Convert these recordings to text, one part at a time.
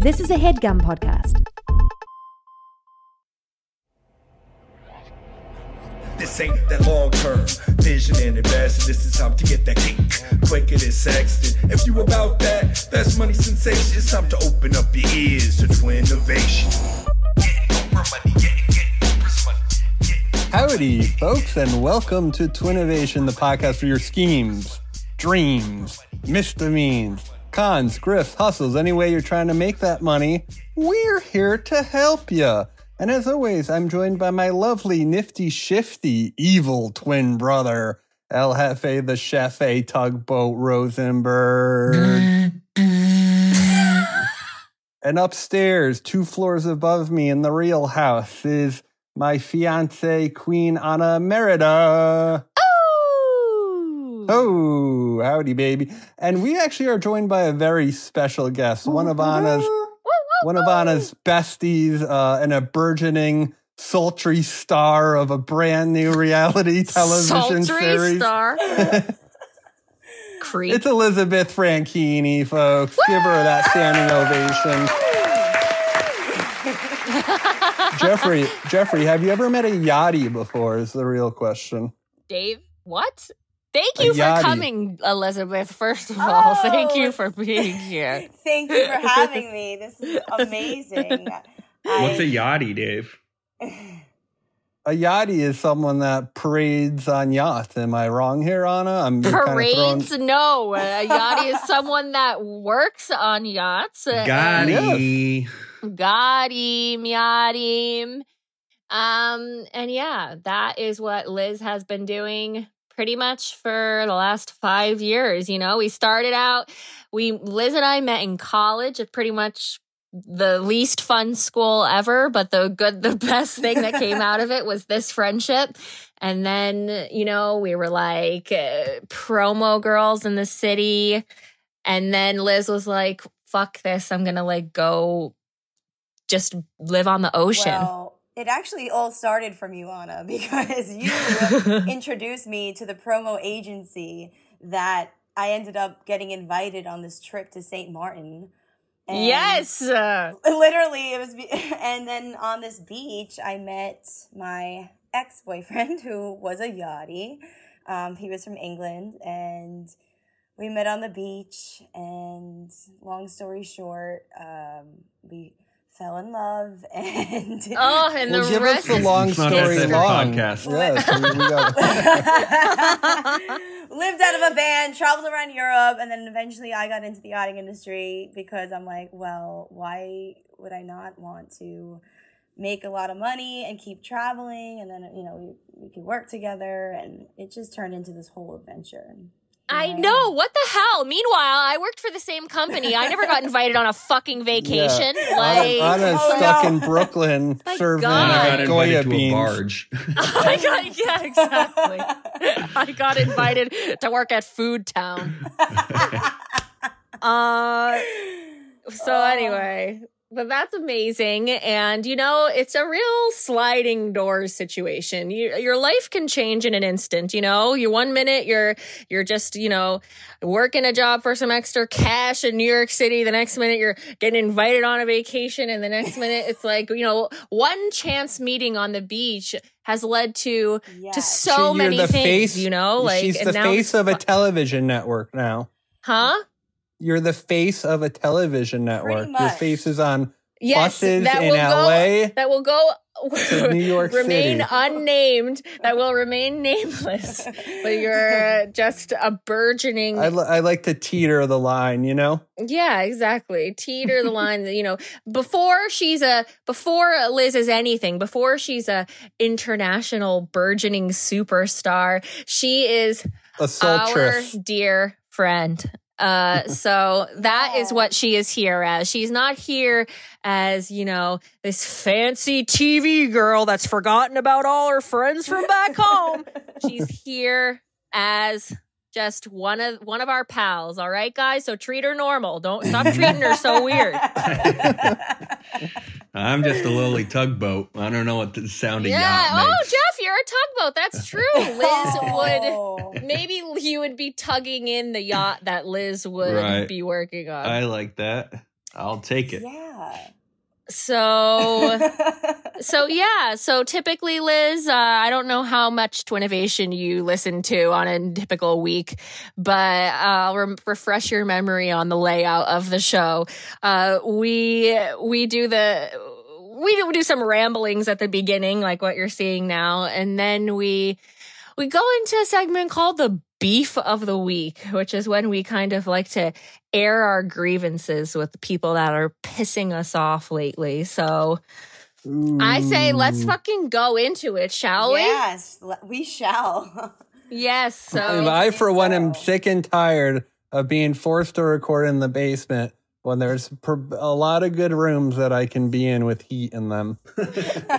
This is a headgum podcast. This ain't that long term vision and invest. This is time to get that cake quicker than Sexton. If you about that, that's money sensation. It's time to open up your ears to twin innovation. Getting Oprah money, getting, getting Oprah's money. Getting Howdy, folks, and welcome to Twinnovation, the podcast for your schemes, dreams, misdemeans, cons, grifts, hustles, any way you're trying to make that money. We're here to help you. And as always, I'm joined by my lovely, nifty, shifty, evil twin brother, El Jefe, the Chef A Tugboat Rosenberg. and upstairs, two floors above me in the real house, is my fiance, Queen Ana Merida. Oh! Howdy, baby. And we actually are joined by a very special guest, one of Ana's one of Ana's besties, uh, and a burgeoning sultry star of a brand new reality television Sultry series. star. Creep. It's Elizabeth Frankini, folks. Give her that standing ovation. Jeffrey, Jeffrey, have you ever met a yachty before? Is the real question. Dave, what? Thank you for coming, Elizabeth. First of all, thank Oh. you for being here. Thank you for having me. This is amazing. What's a I- yachty, Dave? A yachty is someone that parades on yachts. Am I wrong here, Ana? I'm kinda throwing- Parades? No. A yachty is someone that works on yachts. Gotti. Got him, yadim. Um, and yeah, that is what Liz has been doing pretty much for the last five years. You know, we started out, we Liz and I met in college at pretty much the least fun school ever, but the good, the best thing that came out of it was this friendship. And then, you know, we were like uh, promo girls in the city. And then Liz was like, fuck this. I'm going to like go just live on the ocean. Well, it actually all started from you, Ana, because you introduced me to the promo agency that I ended up getting invited on this trip to St. Martin. And yes. Literally, it was, be- and then on this beach, I met my ex boyfriend who was a yachty. Um, he was from England, and we met on the beach. And long story short, um, we fell in love, and Oh, and Well, the give us rest the long It's not story history. our long. podcast. Yes, we, we got lived out of a van, traveled around Europe, and then eventually I got into the yachting industry because I'm like, well, why would I not want to make a lot of money and keep traveling? And then, you know, we, we could work together, and it just turned into this whole adventure. And here I know. What the hell? Meanwhile, I worked for the same company. I never got invited on a fucking vacation. Yeah. Like, Ana, Ana's Oh, stuck no. in Brooklyn My serving God. I got Goya invited to a beans. barge. I got, yeah, exactly. I got invited to work at Food Town. Uh, so anyway, but that's amazing, and you know, it's a real sliding doors situation. You, your life can change in an instant. You know, you one minute you're you're just you know working a job for some extra cash in New York City. The next minute you're getting invited on a vacation, and the next minute it's like you know one chance meeting on the beach has led to to so She- many the things. face- you know, like she's the now face of a television network now. huh? You're the face of a television network. Your face is on Yes, buses that in will LA. go. That will go. to New York remain City. unnamed. That will remain nameless. but you're just a burgeoning. I, li- I like to teeter the line, you know? yeah, exactly. Teeter the line. You know, before she's a before Liz is anything. Before she's a international burgeoning superstar. She is A our dear friend. Uh, so that is what she is here as. She's not here as, you know, this fancy TV girl that's forgotten about all her friends from back home. She's here as just one of one of our pals, all right, guys? So treat her normal. Don't stop treating her so weird. I'm just a lowly tugboat. I don't know what the sound of yeah. yacht Oh. Jeff, you're a tugboat. That's true. Liz would Oh. maybe you would be tugging in the yacht that Liz would Right. be working on. I like that. I'll take it. Yeah. So so yeah, so typically Liz, uh, I don't know how much Twinnovation you listen to on a typical week, but uh, I'll re- refresh your memory on the layout of the show. Uh, we we do the we do, we do some ramblings at the beginning, like what you're seeing now, and then we we go into a segment called the beef of the week, which is when we kind of like to air our grievances with the people that are pissing us off lately. So I say let's fucking go into it, shall we? yes, we shall. Yes. So I, for one, am sick and tired of being forced to record in the basement when there's pr- a lot of good rooms that I can be in with heat in them.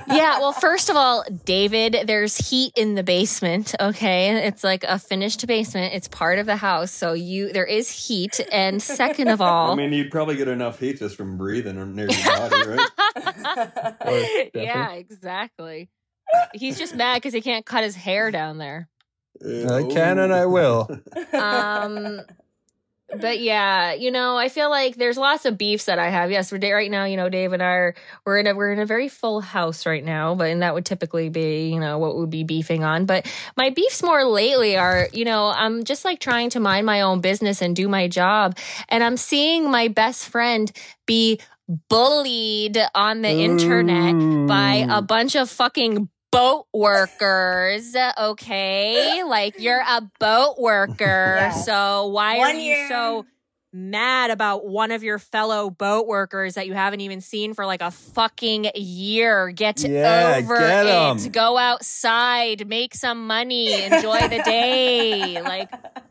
yeah, well, first of all, David, there's heat in the basement. Okay, it's like a finished basement. It's part of the house, so you there is heat. And second of all, I mean, you'd probably get enough heat just from breathing near your body, right? yeah, exactly. He's just mad because he can't cut his hair down there. I can and I will. Um, but yeah, you know, I feel like there's lots of beefs that I have. Yes, we're right now. You know, Dave and I are we're in a we're in a very full house right now, but and that would typically be you know what we'd be beefing on. But my beefs more lately are you know I'm just like trying to mind my own business and do my job, and I'm seeing my best friend be bullied on the internet by a bunch of fucking boat workers okay like you're a boat worker Yes. so why One are you year. so mad about one of your fellow boat workers that you haven't even seen for like a fucking year get Yeah, over get it 'em. go outside make some money enjoy the day like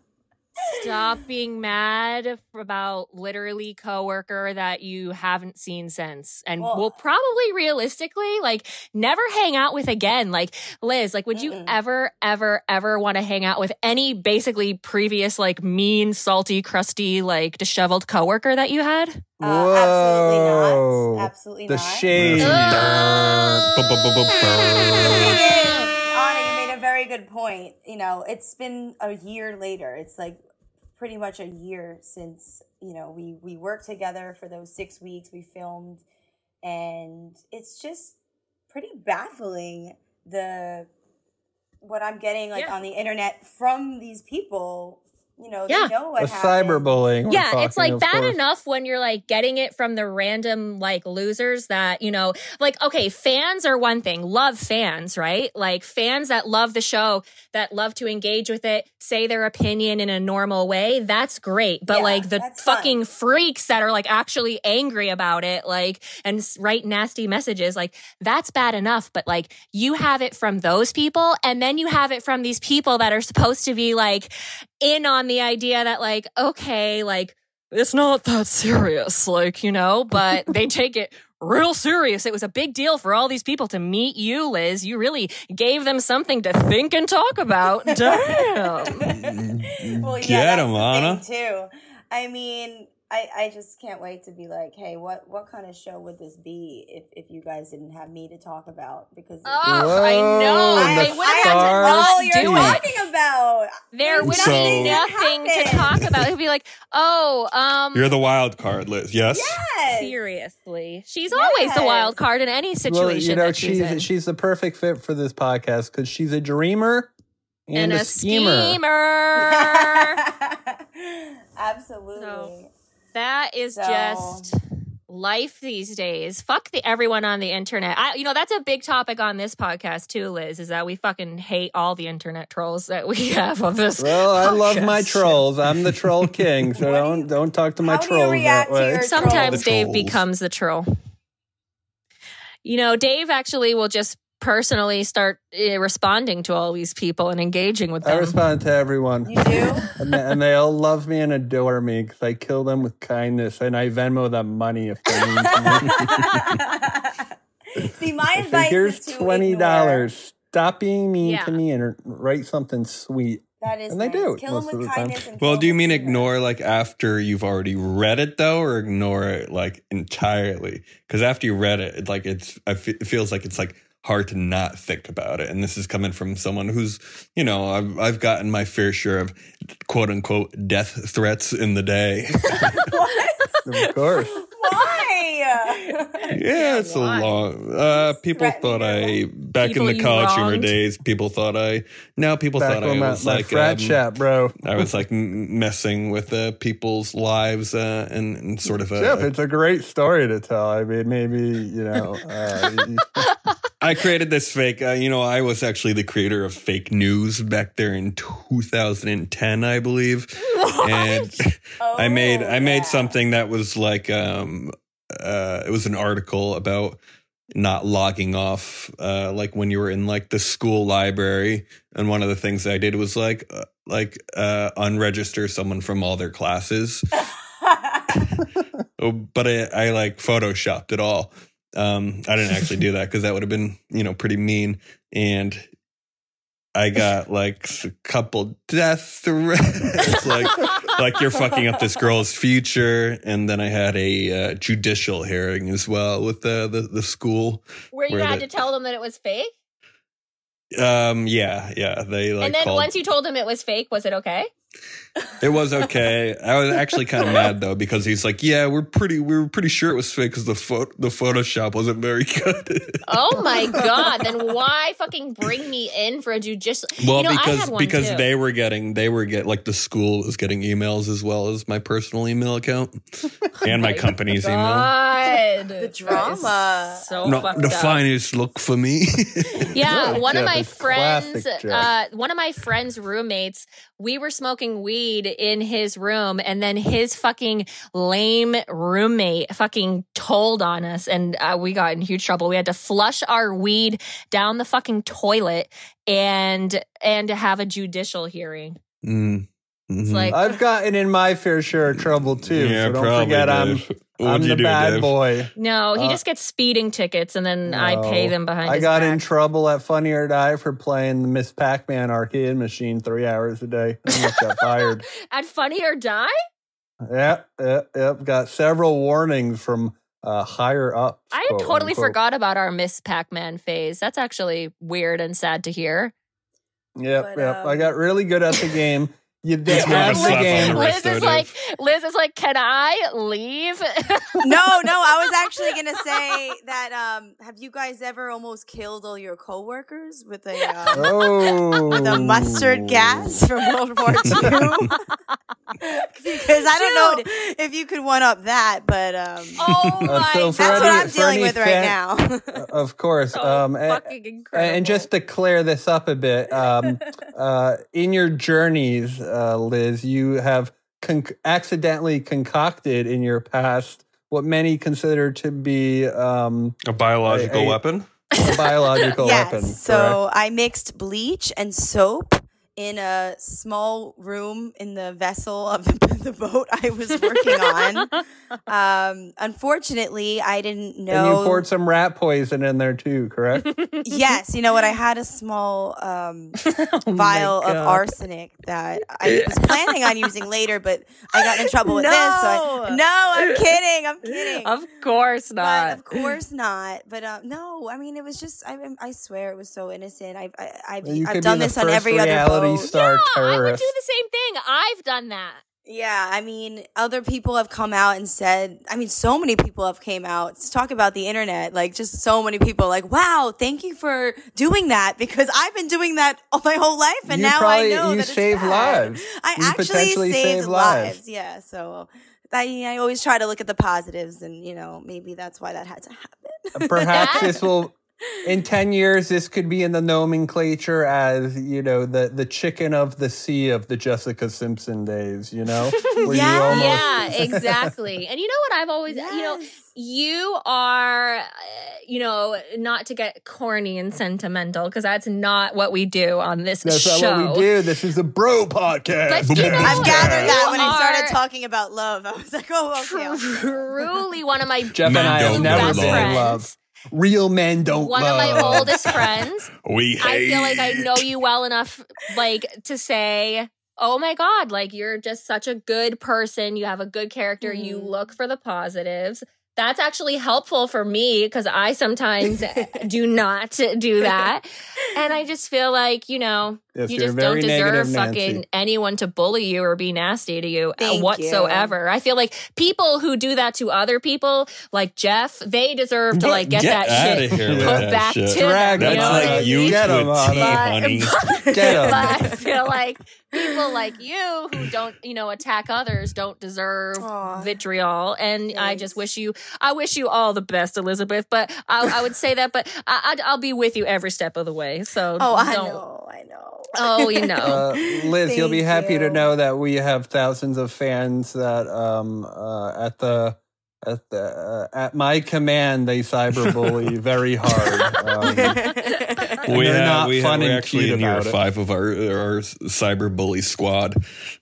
stop being mad about literally coworker that you haven't seen since and Well- will probably realistically like never hang out with again like liz like would you Mm-mm. ever ever ever want to hang out with any basically previous like mean salty crusty like disheveled coworker that you had Uh, absolutely not. Absolutely The not. shade. Anna, you made a very good point. You know, it's been a year later. It's like pretty much a year since you know we we worked together for those six weeks. We filmed, and it's just pretty baffling the what I'm getting like Yeah. on the internet from these people. You know, Yeah. they know what The happened. cyberbullying. yeah, it's like bad course. enough when you're like getting it from the random like losers that, you know, like, okay, fans are one thing, love fans, right? Like fans that love the show, that love to engage with it, say their opinion in a normal way. That's great. But Yeah, like the that's fun. fucking freaks that are like actually angry about it, like, and write nasty messages, like, that's bad enough. But like, you have it from those people, and then you have it from these people that are supposed to be like, in on the idea that like okay like it's not that serious like you know but they take it real serious it was a big deal for all these people to meet you liz you really gave them something to think and talk about damn mm, mm, well, Get yeah, that's 'em, the Ana. thing, too. I mean, I, I just can't wait to be like, hey, what what kind of show would this be if, if you guys didn't have me to talk about? Because oh i know Whoa, they would have to all not you're do talking about. there would So- be nothing to talk about it'd be like oh um You're the wild card, Liz. Yes. Yes. seriously she's always the wild card in any situation Well, you know, that she's, she's in. she's the perfect fit for this podcast because she's a dreamer and, and, a, schemer. Absolutely. That is So- just life these days. Fuck the everyone on the internet. I, you know, that's a big topic on this podcast too, Liz. Is that we fucking hate all the internet trolls that we have on this. Well, I love my trolls. I'm the troll king, so do don't don't talk to my how do you trolls react that to way. your- Sometimes Dave becomes the troll. You know, Dave actually will just personally start uh, responding to all these people and engaging with them. I respond to everyone, You do? and, they, and they all love me and adore me because I kill them with kindness, and I Venmo them money if they need to. See, my I say, advice Here's is to twenty ignore. dollars. Stop being mean Yeah. to me and write something sweet. That is And they do Kill most them of with the time. kindness. And Well, do you mean ignore like after you've already read it though, or ignore it like entirely? Because after you read it, it like it's I it feels like it's like hard to not think about it. And this is coming from someone who's you know I've I've gotten my fair share of quote unquote death threats in the day. Of course. Why? Yeah. Yeah, it's a Why? long. Uh, people thought I back People in the you college humor days. People thought I. Now people Back thought I on my, was my like frat um, chat, bro. I was like messing with uh, people's lives uh, and, and sort of a. Jeff, it's a great story to tell. I mean, maybe you know. Uh, you- I created this fake. Uh, you know, I was actually the creator of fake news back there in 2010, I believe. And I made I made yeah. something that was like um uh it was an article about not logging off uh like when you were in like the school library and one of the things I did was like uh, like uh unregister someone from all their classes Oh, but I, I like photoshopped it all. Um, I didn't actually do that because that would have been, you know, pretty mean. And I got like a couple death threats, like like you're fucking up this girl's future. And then I had a uh, judicial hearing as well with the the, the school. Where you Where had the- to tell them that it was fake? Um, yeah, yeah. They like and then called. once you told them it was fake, was it okay? It was okay. I was actually kind of mad though because he's like, "Yeah, we're pretty, we were pretty sure it was fake because the pho- the Photoshop wasn't very good." Oh my god! Then why fucking bring me in for a judicial? well, you know, I because had one because too. they were getting they were get like the school was getting emails as well as my personal email account and my company's email. God, The drama. So No, the up. finest look for me. Yeah, Really, one of my friends, uh, one of my friends' roommates, we were smoking weed in his room, and then his fucking lame roommate fucking told on us, and uh, we got in huge trouble. We had to flush our weed down the fucking toilet and and have a judicial hearing. Mm, It's mhm. like I've gotten in my fair share of trouble too. yeah, so don't probably. forget, I'm Dave. What'd I'm you the do, bad Dave? boy. no, he Uh, just gets speeding tickets, and then I pay No. them behind. I his got back. in trouble at Funny or Die for playing the Miss Pac-Man arcade machine three hours a day. I almost got fired. at Funny or Die. Yep, yep, yep. Got several warnings from uh, higher up. I had totally forgot about our Miss Pac-Man phase. That's actually weird and sad to hear. Yep, But, yep. I um, got really good at the game. You did It's more have the game. Liz is like, Liz is like, can I leave? no, no, I was actually gonna say that. Um, have you guys ever almost killed all your coworkers with a um, Oh, with a mustard gas from World War II? because I don't know if you could one up that, but um, oh Uh, my so that's god, what I'm dealing any with right now. Of course. so um, and, incredible. and just to clear this up a bit, um, uh, in your journeys, uh, Liz, you have con- accidentally concocted in your past what many consider to be um, a biological I- I- weapon. a biological yes. weapon. so I mixed bleach and soap in a small room in the vessel of the, the boat I was working on. Um, unfortunately, I didn't know. And you poured some rat poison in there too, correct? yes, you know what? I had a small um, Oh vial of arsenic that I was planning on using later, but I got in trouble with this. So I, No. no, I'm kidding. I'm kidding. Of course but not. of course not. But uh, no, I mean it was just. I, I swear it was so innocent. I've I, I've, I've done this on first every other reality boat. star yeah, I would do the same thing. I've done that. Yeah, I mean, other people have come out and said. I mean, so many people have came out to talk about the internet. Like, just so many people. Like, wow, thank you for doing that because I've been doing that all my whole life, and You now probably- I know you that it's save bad. lives. I You actually potentially saved save lives. lives. Yeah, so. I, I always try to look at the positives, and you know maybe that's why that had to happen. Perhaps this will. In ten years, this could be in the nomenclature as you know the the chicken of the sea of the Jessica Simpson days. You know, Where you Yeah. almost- Yeah, exactly. and you know what I've always, you know, you are, uh, you know, not to get corny and sentimental because that's not what we do on this That's show. not what we do. This is a bro podcast. But you know I've gathered that when I started talking about love. I was like, oh, okay. okay. Truly, one of my Jeff and Men I have don't never best been in friends. love. Real men don't One love. of my oldest friends. We hate I feel like I know you well enough, like to say, "Oh my god, like you're just such a good person. You have a good character. You Mhm. look for the positives." That's actually helpful for me because I sometimes do not do that. And I just feel like, you know, Yes, you just don't deserve fucking Nancy. anyone to bully you or be nasty to you uh, Thank you. whatsoever. I feel like people who do that to other people, like Jeff, they deserve to like get, that shit here put that back shit. to Drag them. them you That's know on. like you? Get to 'em a on. T, But- honey. But I feel like people like you who don't, you know, attack others don't deserve Aw. vitriol. And I just wish you, I wish you all the best, Elizabeth. But I, I would say that, but I, I'd, I'll be with you every step of the way. So Oh, I don't. know, I know. Oh, you know. Uh, Liz, you'll be Thank happy to know that we have thousands of fans that um uh, at the at the uh, at my command they cyberbully very hard. Um, we they're have, not we fun have, we're and actually cute near about it. five of our our cyber bully squad.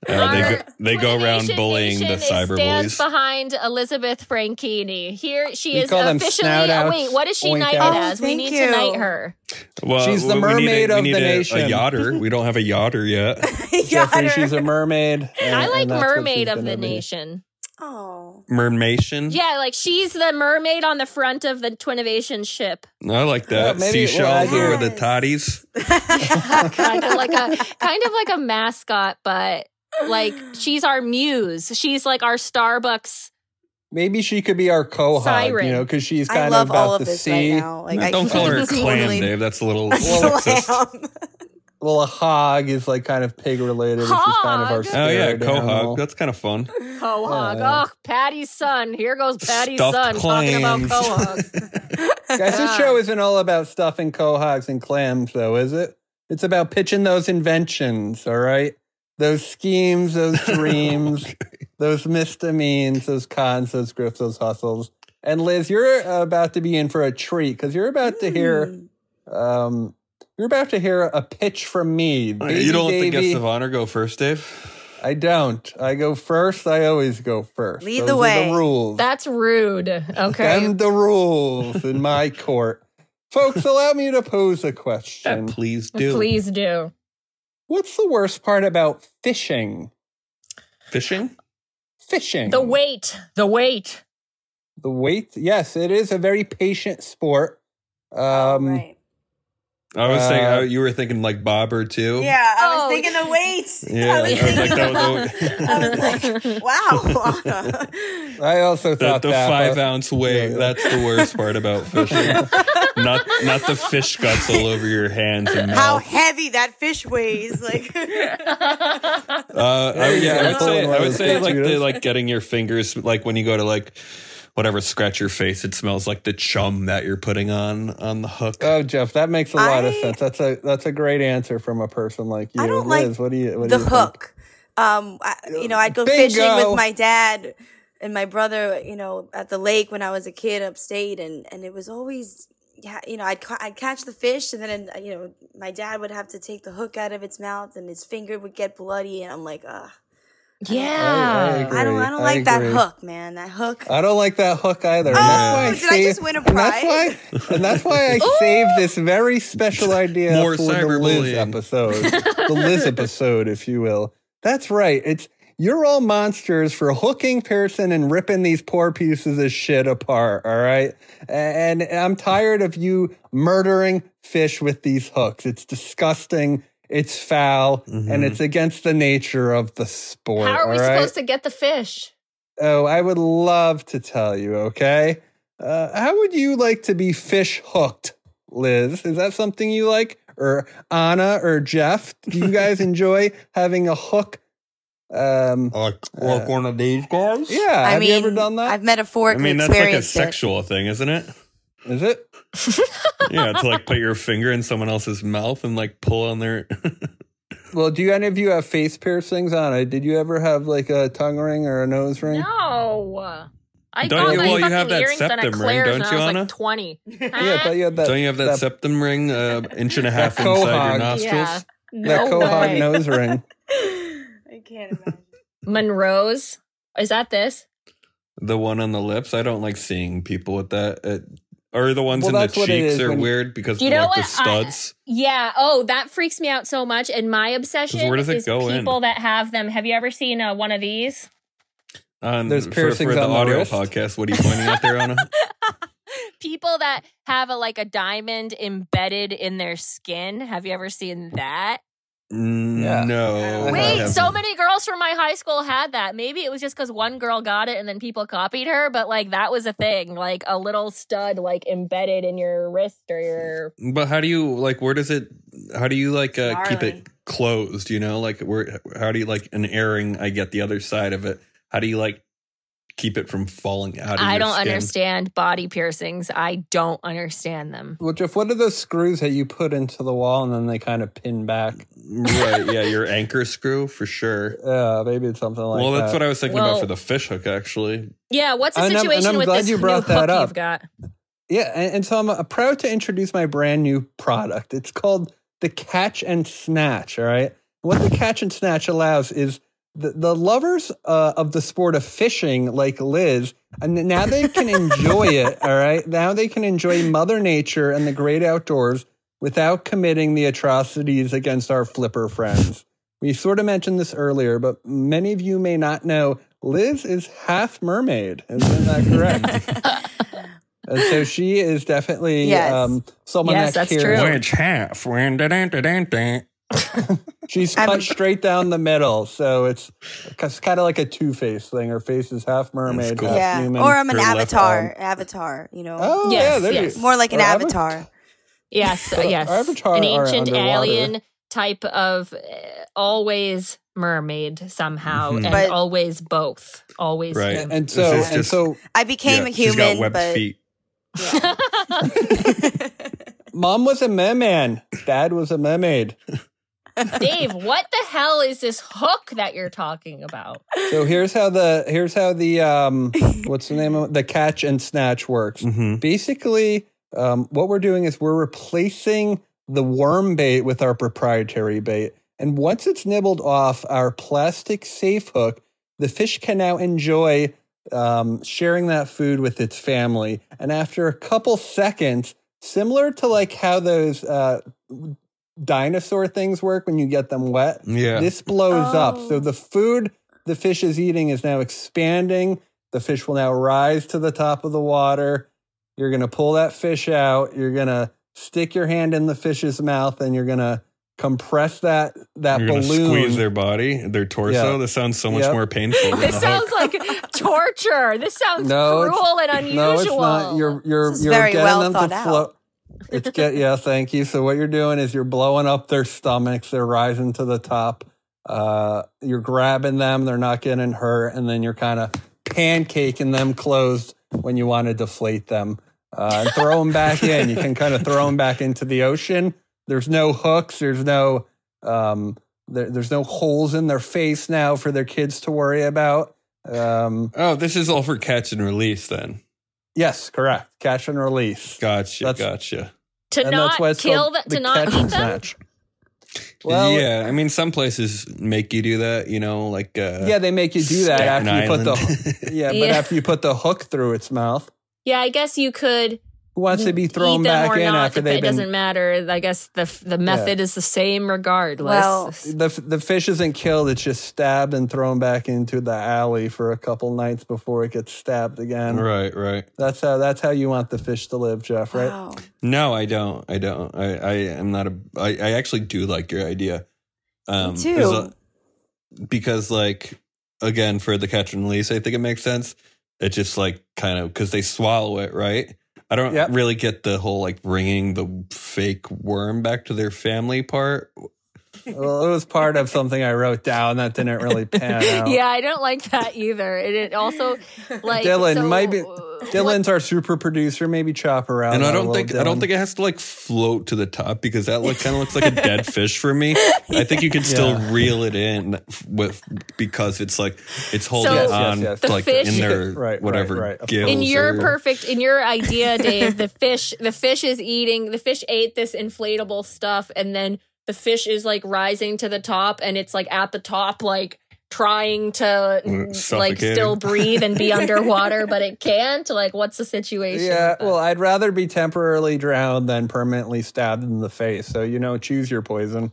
Uh, they go, they go around Nation bullying the Nation is- cyber stands bullies. behind Elizabeth Frankini. Here she We is officially. snout wait, what is she oink knighted outs. Oh, as? We need you. to knight her. Well, She's the we- we need a- mermaid we of need the a- nation. A yachter. We don't have a yachter yet. Jeffrey, she's a mermaid. and- I like and that's what mermaid of gonna the be. nation. Oh, Mermation. Yeah, like she's the mermaid on the front of the Twinnovation ship. I like that. Yeah, maybe- Seashells well, I over the do. toddies. kind of like a kind of like a mascot, but like she's our muse. She's like our Starbucks. Maybe she could be our quahog, Siren. you know, because she's I kind love of about all of the this sea. right now. Like, I don't call her a clam, Dave. That's a little sexist. Slam. Well, a hog is like kind of pig related, which is kind of our Hog? Oh yeah, spirit quahog. That's kind of fun. Quahog. Yeah. Oh, Patty's son. Here goes Patty's Stuffed son talking about clams. quahog. Guys, this show isn't all about stuffing quahogs and clams, though, is it? It's about pitching those inventions, all right? Those schemes, those dreams, those misdemeans, those cons, those grifts, those hustles. And Liz, you're about to be in for a treat because you're about to hear, Mm. um, you're about to hear a pitch from me. you don't let the Davey. guests of honor go first, Dave. I don't. I go first. I always go first. Lead Those the are way. the rules. That's rude. Okay. Them the rules in my court. Folks, allow me to pose a question. please do. Please do. What's the worst part about fishing? Fishing? Fishing. The weight. The weight. The weight. Yes, it is a very patient sport. Um, Oh, right. I was Uh, thinking oh, you were thinking like bobber too. Yeah, I was Oh. thinking the weights. Yeah, I was I was like, that the- was- I was like, wow, I also The, thought the that. five but- ounce weight. Yeah. That's the worst part about fishing. not not the fish guts all over your hands and How heavy that fish weighs. Like, Uh, I, yeah, I would say I would say like the, like getting your fingers like when you go to like whatever scratch your face, it smells like the chum that you're putting on on the hook. Oh, Jeff, that makes a lot of sense. That's a that's a great answer from a person like you. I don't like what do you? What do the you think? hook. Um, I, you know, I'd go fishing with my dad and my brother. You know, at the lake when I was a kid upstate, and and it was always. Yeah, you know, I'd ca- I'd catch the fish, and then you know, my dad would have to take the hook out of its mouth, and his finger would get bloody, and I'm like, ugh, Yeah. agree. I don't, I don't I like that hook, man. That hook. I don't like that hook either. and Oh, that's why I did I just saved- win a and that's why, and that's why I saved this very special idea More for the Liz episode, the Liz episode, if you will. That's right. It's you're all monsters for hooking Pearson and ripping these poor pieces of shit apart. All right, and I'm tired of you murdering fish with these hooks. It's disgusting. It's foul, and it's against the nature of the sport. How are we all right? supposed to get the fish? Oh, I would love to tell you, okay? Uh, how would you like to be fish hooked, Liz? Is that something you like? Or Ana or Jeff? Do you guys enjoy having a hook? Um, Like, like one of these guys? yeah, I have mean, you ever done that? I've metaphorically I mean, that's like a experienced it. sexual thing, isn't it? Is it? Yeah, to like put your finger in someone else's mouth and like pull on their. Well, do you any of you have face piercings on it? Did you ever have like a tongue ring or a nose ring? No. I Don't got you- my well, you fucking have that earrings done at septum ring, don't you, I Ana? like 20. Yeah, I thought you had that. Don't you have that, septum ring, uh, inch and a half That inside quahog. your nostrils? Yeah. that No quahog way. nose ring? I can't imagine. Monroe's. Is that this? The one on the lips. I don't like seeing people with that. It, or the ones Well, in the that's what it cheeks is are when- weird because You of know like the what? I- studs. Yeah. Oh, that freaks me out so much. And my obsession where does it is go in? people that have them. Have you ever seen uh, one of these? Um, There's for, piercings for the on the audio wrist. podcast. What are you pointing out there, Ana? People that have a like a diamond embedded in their skin. Have you ever seen that? Yeah. No. I I Wait, so many girls from my high school had that. Maybe it was just because one girl got it and then people copied her, but like that was a thing, like a little stud like embedded in your wrist or your. But how do you like? Where does it? How do you like uh, keep it closed? You know, like where? How do you like an airing? I get the other side of it. How do you like keep it from falling out? Of I your don't skin? understand body piercings. I don't understand them. Well, Jeff, what are those screws that you put into the wall and then they kind of pin back? right? Yeah, your anchor screw for sure. Yeah, maybe it's something like well, that. that's what I was thinking Well- about for the fish hook. Actually, Yeah, what's the And I'm- and situation I'm with glad this you new brought hook that up. you've got? Yeah, and, and so I'm uh, proud to introduce my brand new product. It's called the Catch and Snatch. All right, what the Catch and Snatch allows is the, the lovers uh, of the sport of fishing, like Liz, and now they can enjoy it. All right, now they can enjoy Mother Nature and the great outdoors without committing the atrocities against our flipper friends. We sort of mentioned this earlier, but many of you may not know Liz is half mermaid. Isn't that correct? And so she is definitely Yes. um, someone Yes, that that's cares. true. which half? She's I'm- cut straight down the middle, so it's, it's kind of like a two face thing. Her face is half mermaid, cool. half yeah, human. or I'm an Her avatar. Avatar, you know, oh Yes, yeah, there yes. more like an or ava- avatar. Yes, Well, yes. Avatar An ancient alien type of uh, always mermaid somehow, Mhm. and But- always both. Always Right. him. And so, and just- so, I became Yeah, a she's got human, webbed but feet. mom was a merman, dad was a mermaid. Dave, what the hell is this hook that you're talking about? So here's how the here's how the um what's the name of it? the catch and snatch works. Mm-hmm. Basically, um, what we're doing is we're replacing the worm bait with our proprietary bait. And once it's nibbled off our plastic safe hook, the fish can now enjoy um, sharing that food with its family. And after a couple seconds, similar to like how those uh, dinosaur things work when you get them wet, Yeah. this blows up. Oh. So the food the fish is eating is now expanding. The fish will now rise to the top of the water. You're going to pull that fish out. You're going to stick your hand in the fish's mouth and you're going to compress that that You're balloon. squeeze their body, their torso. Yeah. This sounds so much Yep. more painful. Than This sounds hook. like torture. This sounds No, it's- cruel and unusual. no, it's not. You're you're you're getting well them thought to out. It's get yeah, thank you. So what you're doing is you're blowing up their stomachs. They're rising to the top. Uh, you're grabbing them. They're not getting hurt, and then you're kind of pancaking them closed when you want to deflate them uh, and throw them back in. You can kind of throw them back into the ocean. There's no hooks. There's no um, there, there's no holes in their face now for their kids to worry about. Um, oh, this is all for catch and release. Then yes, correct. Catch and release. gotcha, That's- gotcha. to and not that's why it's kill called them, the to not eat and them. snatch. Well, yeah, I mean, some places make you do that. You know, like uh, yeah, they make you do that Staten after you put the yeah, but Yeah. after you put the hook through its mouth. Yeah, I guess you could Who wants to be thrown back in not. after It they've been? It doesn't matter. I guess the the method is the same regardless. Well, The the fish isn't killed; it's just stabbed and thrown back into the alley for a couple nights before it gets stabbed again. right, right. That's how that's how you want the fish to live, Jeff. Right? Wow. No, I don't. I don't. I, I am not a. I, I actually do like your idea. Um, Me too. a- because, like, again, for the catch and release, I think it makes sense. It just like kind of because they swallow it, right? I don't Yep. really get the whole like bringing the fake worm back to their family part. Well, it was part of something I wrote down that didn't really pan out. yeah, I don't like that either. And it also like Dylan, so, might be- Dylan's our super producer. Maybe chop around. and I don't little, think I don't think it has to like float to the top because that like kind of looks like a dead fish for me. I think you can still Yeah. reel it in with because it's like it's holding Yes, yes, on yes. The like fish- in their Right, right, whatever right. Of gills. in your or- perfect in your idea dave the fish the fish is eating the fish ate this inflatable stuff and then the fish is like rising to the top and it's like at the top like trying to Mm, like still breathe and be underwater but it can't like what's the situation Yeah, well, I'd rather be temporarily drowned than permanently stabbed in the face. So you know, choose your poison.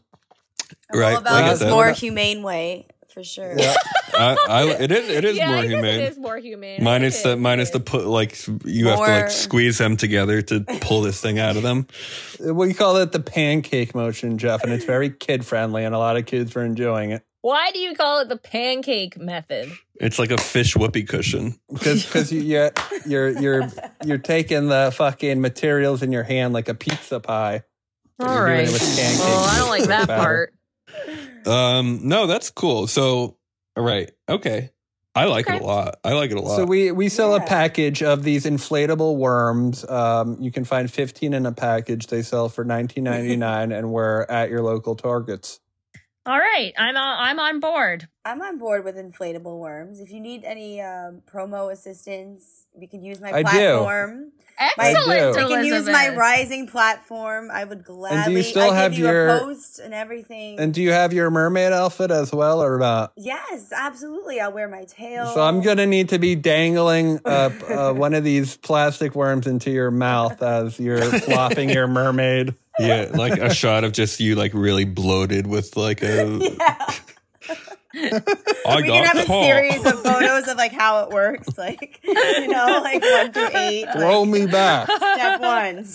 I'm Right, all about get this more humane way for sure. Yeah. I, I, it is. It is yeah, more I guess humane. It is more humane. Minus the is. minus the put like you have to like squeeze them together to pull this thing out of them. We call it the pancake motion, Jeff, and it's very kid friendly, and a lot of kids are enjoying it Why do you call it the pancake method? It's like a fish whoopee cushion. because because you, you're you're you're you're taking the fucking materials in your hand like a pizza pie. All right. All you're doing right. it with pancakes Well, oh, I don't like that part. Um, no, that's cool. So, all right, okay, I like it a lot. I like it a lot. So we we sell a package of these inflatable worms. Um, you can find 15 in a package. They sell for 19.99, and we're at your local Targets. All right, I'm on, I'm on board. I'm on board with inflatable worms. If you need any um, promo assistance, we can use my I do. Platform. Excellent, do. We can use my rising platform. I would gladly. still I have give you your- a post and everything. And do you have your mermaid outfit as well, or not? yes, absolutely. I'll wear my tail. So I'm gonna need to be dangling uh, uh, one of these plastic worms into your mouth as you're flopping your mermaid. yeah, like a shot of just you, like really bloated with like a. Yeah. I we can have a series of photos of like how it works, like you know, like one through eight. Throw like, me back. Step one.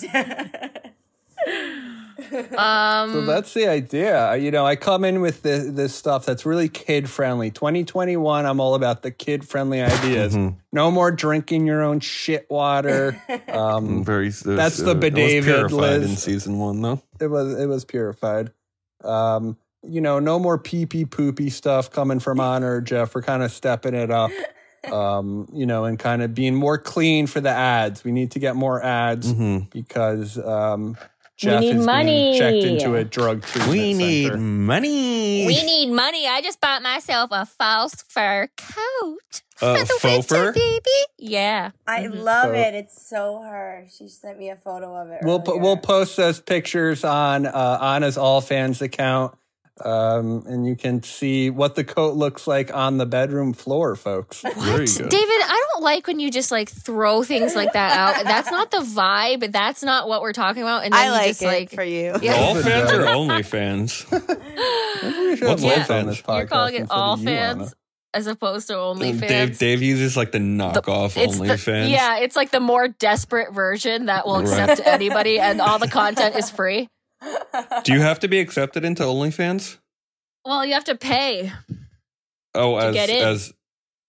Um, So that's the idea. You know, I come in with this, this stuff that's really kid friendly. 2021, I'm all about the kid friendly ideas. Mhm. No more drinking your own shit water. Um, Very. That's the it was purified Liz. in season one, though. it was it was purified. Um, you know, no more pee pee poopy stuff coming from Honor Jeff. We're kind of stepping it up. Um, you know, and kind of being more clean for the ads. We need to get more ads hmm because um, Jeff need is money. being checked into a drug treatment We need center. money. we need money. I just bought myself a false fur coat. uh, for the faux winter, fur. baby. Yeah. I Mhm. love So- it. It's so her. She sent me a photo of it. We'll po- we'll post those pictures on uh, Ana's All Fans account, um, and you can see what the coat looks like on the bedroom floor, folks. What? David, I don't like when you just like throw things like that out. That's not the vibe. That's not what we're talking about. And then I you like just it like for you. Yeah. All fans or only fans? We What's have all on fans? this podcast You're calling it instead of all you, fans as opposed to OnlyFans. Dave Dave uses like the knockoff It's the- OnlyFans. Yeah, it's like the more desperate version that will Right. accept anybody, and all the content is free. Do you have to be accepted into OnlyFans? Well, you have to pay. Oh, To as get in. as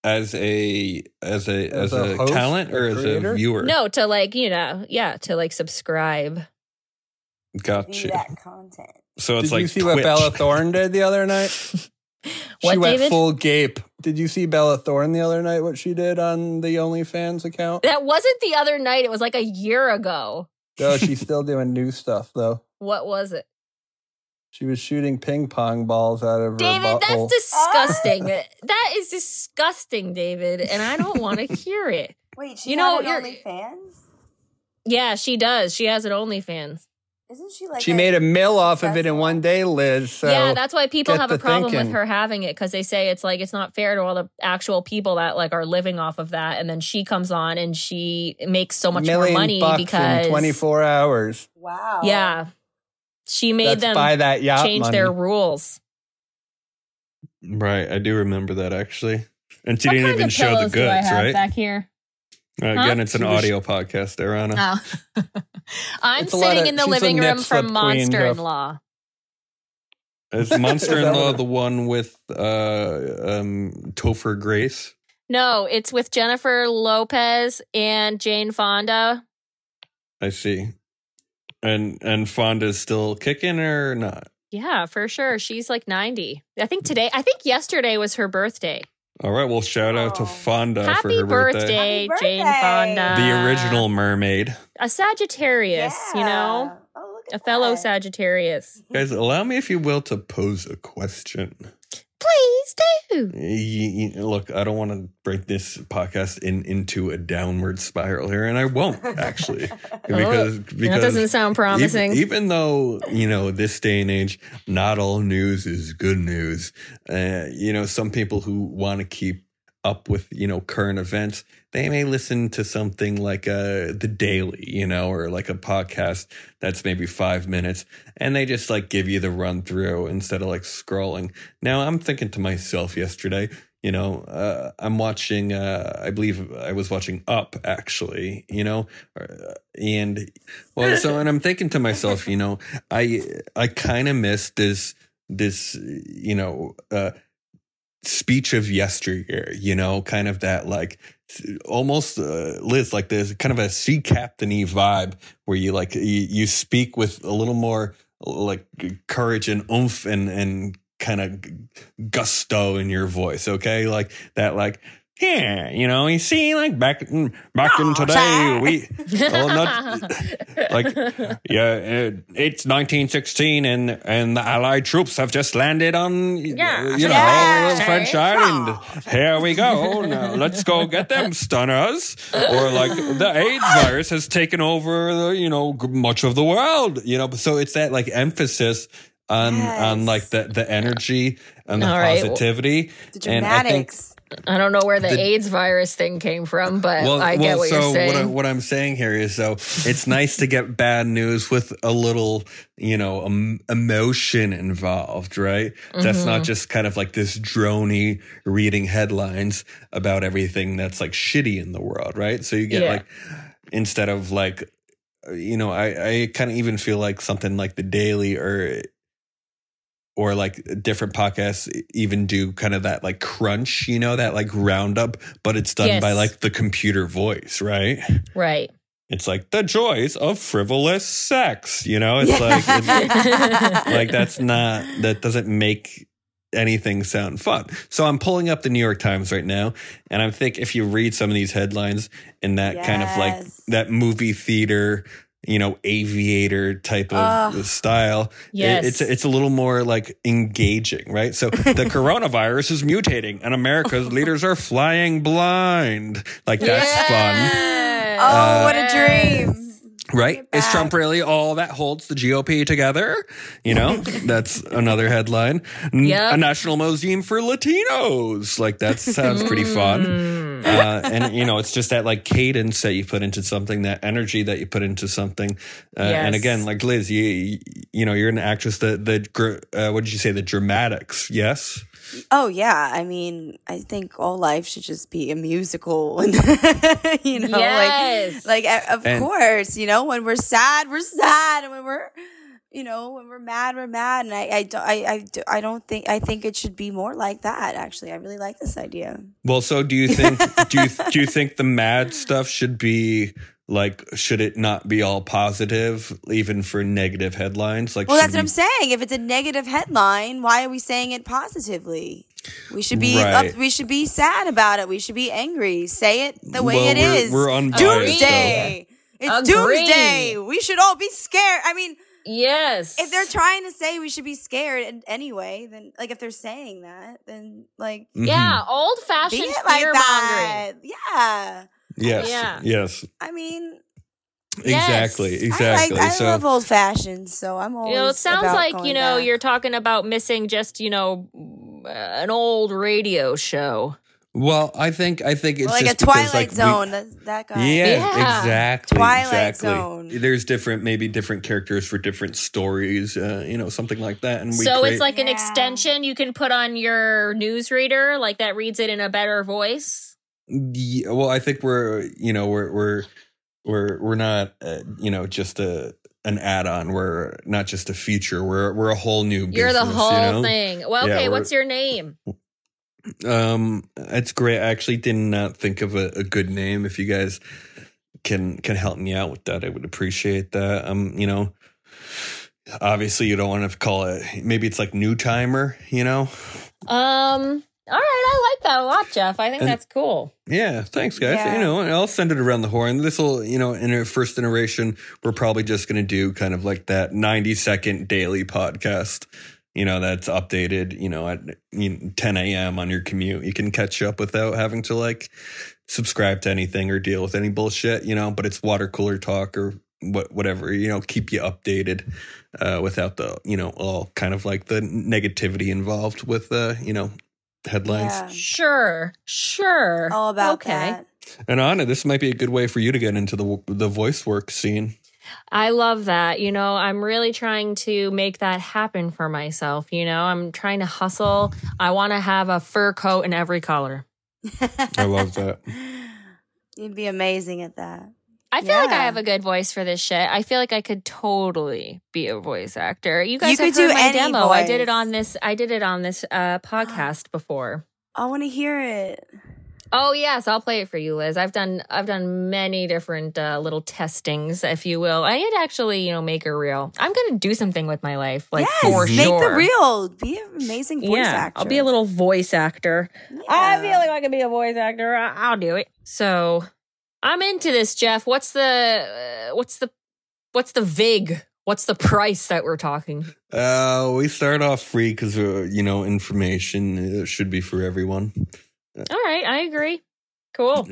as a as a As as, a a, host talent or or as creator? a viewer? No, to like you know, yeah, to like subscribe. Gotcha. that content. So it's Did like you see Twitch. what Bella Thorne did the other night? What, she went David? full gape. Did you see Bella Thorne the other night? What she did on the OnlyFans account? That wasn't the other night. It was like a year ago. No, she's still doing new stuff though. What was it? She was shooting ping pong balls out of her David, butthole. that's disgusting. that is disgusting, David, and I don't want to hear it. Wait, she You you know, know, you're- OnlyFans? Yeah, she does. She has an OnlyFans. Isn't she like she made a mill off of it in one day, Liz. So yeah, that's why people have a problem thinking. with her having it because they say it's like it's not fair to all the actual people that like are living off of that, and then she comes on and she makes so much more money bucks because in 24 hours. Wow. yeah, she made Let's them buy that yacht change money. their rules. Right, I do remember that actually. And she What didn't kind even of show the pillows do I goods, have right? Back here. Uh, Again, Huh? it's an audio podcast, there, Ana. Oh. I'm It's sitting of- in the living room from Monster in Law. Is Monster in Law the one with uh um Topher Grace? No, it's with Jennifer Lopez and Jane Fonda. I see. And and Fonda's still kicking or not? Yeah, for sure. She's like 90. I think today, I think yesterday was her birthday. All right, well shout out to Oh. Fonda for Happy her birthday. birthday, Happy Jane. Fonda. The original mermaid. A Sagittarius, you know? Oh, look A fellow that. Sagittarius. Guys, allow me if you will to pose a question. Please do. Y- y- Look, I don't want to break this podcast in into a downward spiral here, and I won't actually, because that because doesn't sound promising. Even, even though you know this day and age, not all news is good news. Uh, you know, some people who want to keep up with you know current events they may listen to something like uh the daily you know or like a podcast that's maybe five minutes and they just like give you the run through instead of like scrolling. Now i'm thinking to myself yesterday you know uh, i'm watching uh, i believe i was watching up actually you know uh, and well so and i'm thinking to myself you know i i kind of miss this this you know uh speech of yesteryear you know kind of that like almost uh, liz like there's kind of a sea captainy vibe where you like you, you speak with a little more like courage and oomph and and kind of gusto in your voice okay? Like that like yeah, you know, you see, like back in, back in oh, today, we well, not, like yeah, it, it's 1916, and and the Allied troops have just landed on Yeah. you know Yeah. French island. Here we go. Now let's go get them stunners. Or like the AIDS virus has taken over, the, you know, much of the world. You know, so it's that like emphasis on on like the the energy and the All right. positivity. The And I think dramatics. I don't know where the, The- AIDS virus thing came from, but I get what so you're saying. What, I, what I'm saying here is, so it's nice to get bad news with a little, you know, um, emotion involved, right? That's Mm-hmm. not just kind of like this drony reading headlines about everything that's like shitty in the world, right? So you get Yeah. like instead of like, you know, I I kind of even feel like something like the Daily or or like different podcasts even do kind of that like crunch, you know, that like roundup, but it's done Yes. by like the computer voice, right? right. It's like the joys of frivolous sex, you know? It's like it's, like that's not that doesn't make anything sound fun. So I'm pulling up the New York Times right now and I think if you read some of these headlines in that kind of like that movie theater you know, aviator type of Ugh. style. it- Yes. it's it's a little more like engaging, right? So the coronavirus is mutating, and America's leaders are flying blind. Like that's fun, Oh, Uh, what a dream. Right? Is. Trump really all that holds the GOP together? You know, that's another headline. N- Yep. A national museum for Latinos. Like that sounds pretty fun. Mm. Uh, and you know, it's just that like cadence that you put into something, that energy that you put into something. Uh, And Yes. again, like Liz, you you know, you're an actress. The the gr- uh, what did you say? The dramatics, yes. Oh yeah, I mean, I think all life should just be a musical, and you know, Yes. like, like of And- course, you know, when we're sad, we're sad, and when we're, you know, when we're mad, we're mad, and I, I, don't- I, I, I don't think, I think it should be more like that. Actually, I really like this idea. Well, so do you think do you do you think the mad stuff should be like should it not be all positive even for negative headlines? Like Well, should that's what we- I'm saying. If it's a negative headline, why are we saying it positively? We should be Right. up, we should be sad about it. We should be angry. Say it the way Well, it we're- is. we're unbiased, though. Doomsday. It's Agree. doomsday. We should all be scared. I mean, Yes. if they're trying to say we should be scared anyway, then like if they're saying that, then like Mhm. yeah, old be fashioned it like fear mongering. that. Yeah. Yes. Yeah. Yes. I mean, Exactly. Yes. Exactly. I like I so love old fashioned, so I'm always. You know, it sounds about like, you know, back. you're talking about missing just, you know, an old radio show. well, I think I think it's like a just because, Twilight like, we- Zone. that, that guy. Yeah, Yeah. exactly. Twilight exactly. Zone. There's different, maybe different characters for different stories, uh, you know, something like that. And we so create, it's like an extension you can put on your newsreader, like that reads it in a better voice. Yeah, well, I think we're, you know, we're we're we're we're not, uh, you know, just a an add-on. We're not just a feature. We're we're a whole new. Business, You're the whole you know? thing. Well, okay, we're- what's your name? Um, it's great. I actually did not think of a, a good name. If you guys can can help me out with that, I would appreciate that. Um, you know, obviously you don't want to call it. Maybe it's like new timer. You know. Um, all right, I like that a lot, Jeff. I think And- that's cool. Yeah, thanks, guys. Yeah. You know, I'll send it around the horn. This will, you know, in our first iteration, we're probably just going to do kind of like that 90 second daily podcast, you know, that's updated, you know, at you know, 10 a.m. on your commute. You can catch up without having to like subscribe to anything or deal with any bullshit, you know, but it's water cooler talk or what, whatever, you know, keep you updated uh, without the, you know, all kind of like the negativity involved with, uh, you know, headlines. Yeah. Sure, sure. All about okay. that. And Ana, this might be a good way for you to get into the the voice work scene. I love that. You know, I'm really trying to make that happen for myself. You know, I'm trying to hustle. I want to have a fur coat in every color. I love that. You'd be amazing at that. I feel like I have a good voice for this shit. I feel like I could totally be a voice actor. You guys You could do my any demo. I did it on this. I did it on this uh, podcast before. I want to hear it. Oh yes, I'll play it for you, Liz. I've done I've done many different uh, little testings, if you will. I need to actually, you know, make a reel. I'm gonna do something with my life, like yes, for make sure. the real. Be an amazing voice yeah, actor. I'll be a little voice actor. I feel like I can be a voice actor. I'll do it. So I'm into this, Jeff. What's the uh, what's the what's the vig? What's the price that we're talking? Uh, we start off free because uh, you know information uh, should be for everyone. All right, I agree. Cool.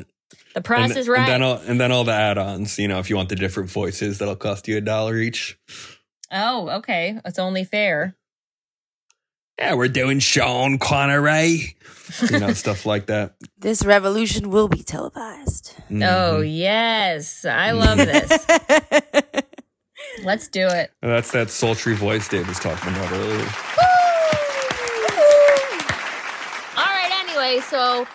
The price and, is right. And then, all, and then all the add-ons. You know, if you want the different voices, that'll cost you a dollar each. oh, okay. It's only fair. Yeah, we're doing Sean Connery. You know, stuff like that. This revolution will be televised. Oh Mhm. yes, I love this. Let's do it. And that's that sultry voice Dave was talking about earlier. All right, anyway, so,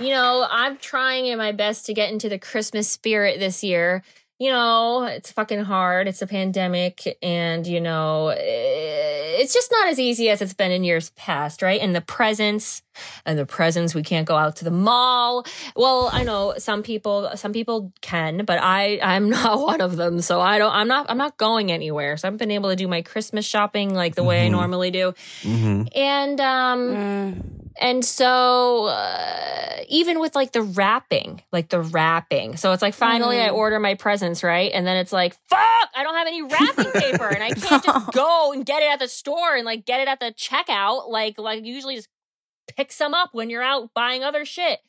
you know, I'm trying in my best to get into the Christmas spirit this year. You know, it's fucking hard. It's a pandemic, and, you know, eh, it's just not as easy as it's been in years past, right? And the presents, and the presents, we can't go out to the mall. Well, I know some people, some people can, but I, I'm not one of them. So I don't, I'm not, I'm not going anywhere. So I've been able to do my Christmas shopping like the way I Mhm. normally do. hmm And, um, Mm. And so, uh, even with like the wrapping, like the wrapping. So it's like finally I Mm. order my presents, right? And then it's like, fuck, I don't have any wrapping paper and I can't just go and get it at the store and like get it at the checkout. Like, like usually just pick some up when you're out buying other shit.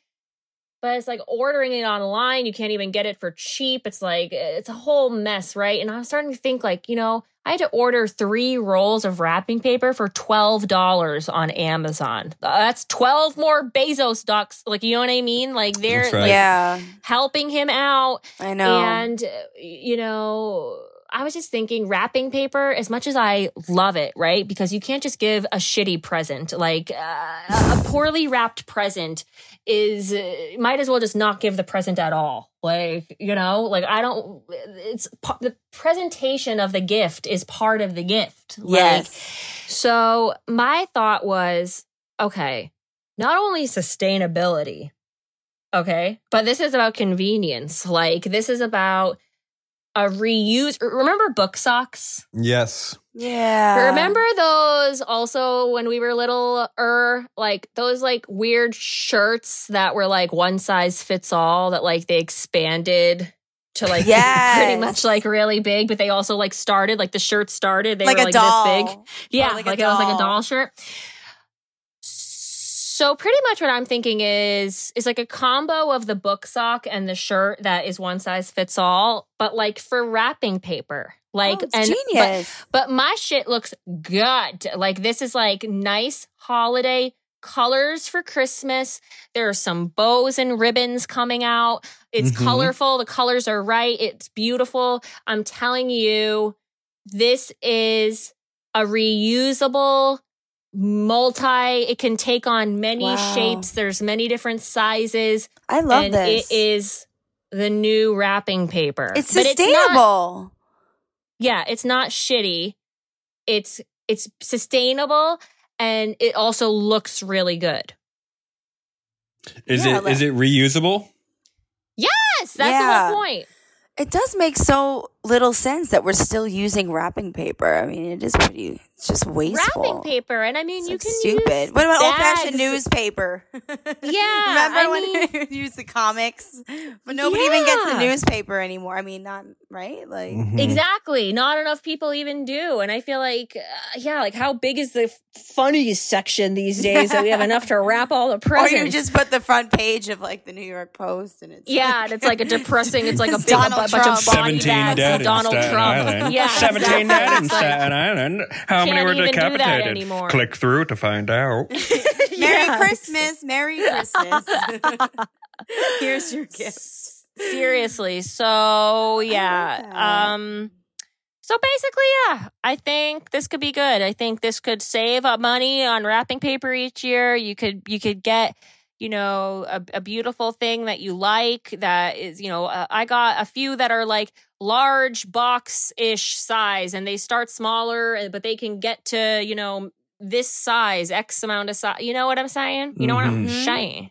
But it's like ordering it online. You can't even get it for cheap. It's like, it's a whole mess, right? And I'm starting to think, like, you know, I had to order three rolls of wrapping paper for $12 on Amazon. Uh, That's 12 more Bezos ducks. Like, you know what I mean? Like, they're right. like, Yeah, helping him out. I know. And, uh, you know, I was just thinking wrapping paper, as much as I love it, right? Because you can't just give a shitty present. Like uh, a poorly wrapped present is, uh, might as well just not give the present at all. Like, you know, like I don't, it's the presentation of the gift is part of the gift. Like, yes. so my thought was, okay, not only sustainability, okay, but this is about convenience. Like this is about a reuse. Remember book socks? Yes. Yeah. Remember those also when we were little er like those like weird shirts that were like one size fits all that like they expanded to like Yes. pretty much like really big, but they also like started like the shirt started they like were a like doll. this big. Yeah, Or like, like a it was like a doll. doll shirt. So pretty much what I'm thinking is is like a combo of the book sock and the shirt that is one size fits all, but like for wrapping paper. Like Oh, it's and but- genius. but my shit looks good. Like this is like nice holiday colors for Christmas. There are some bows and ribbons coming out. It's Mhm. colorful. The colors are right. It's beautiful. I'm telling you, this is a reusable multi it can take on many Wow. shapes there's many different sizes I love and this. it is the new wrapping paper It's But not- sustainable. yeah, it's not shitty. It's it's sustainable and it also looks really good. Is Yeah, it is like- it reusable? Yes, that's the whole point. It does make so little sense that we're still using wrapping paper. I mean, it is pretty. It's just wasteful. Wrapping paper, and I mean, It's you like can stupid. use what about old fashioned newspaper? Yeah, remember I when mean- we would the comics, but nobody even gets the newspaper anymore. I mean, not right. Like, Mhm. Exactly. Not enough people even do. And I feel like, uh, yeah, like how big is the f- funnies section these days that we have enough to wrap all the presents? or presents? you just put the front page of like the New York Post, and it's yeah, and it's like a depressing, it's like a It's big a Donald bu- bunch of Trump. body 17 bags in Donald Staten Trump. Island. Yeah, 17 dead in Staten Island. How many can't were even do that decapitated? anymore. Click through to find out. Merry Christmas. Merry Christmas. Here's your gift. Seriously. So yeah. Um so basically, yeah, I think this could be good. I think this could save up money on wrapping paper each year. You could you could get you know a, a beautiful thing that you like that is you know uh, i got a few that are like large box ish size and they start smaller uh, but they can get to you know this size x amount of size you know what i'm saying you know what i'm Mhm. saying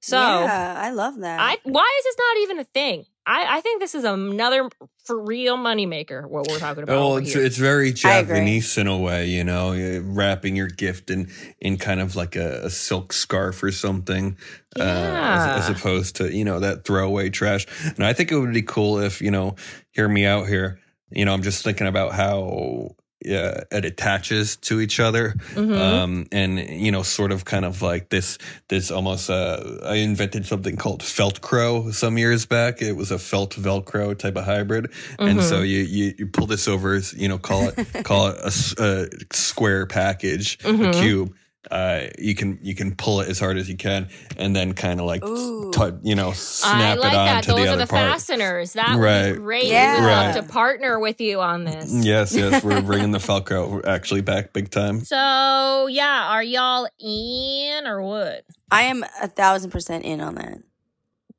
so yeah, I love that. I why is this not even a thing? I, I think this is another for real moneymaker. What we're talking about. Oh, it's here. it's very. Japanese in a way, you know, uh, wrapping your gift in in kind of like a, a silk scarf or something, uh, as, as opposed to you know that throwaway trash. And I think it would be cool if you know, hear me out here. You know, I'm just thinking about how yeah, it attaches to each other, Mhm. um, and you know, sort of kind of like this this almost. Uh, I invented something called felt Feltcro some years back. It was a felt Velcro type of hybrid, and Mm-hmm. so you, you you pull this over, you know, call it call it a, a square package, Mhm. a cube. Uh, you can you can pull it as hard as you can, and then kind of like t- you know I snap like it that. onto Those the are other the part. fasteners. That would Right. be great. Yeah. We would love Right. to partner with you on this. Yes, yes, we're bringing the Feltcro actually back big time. So yeah, are y'all in or what? I am a thousand percent in on that.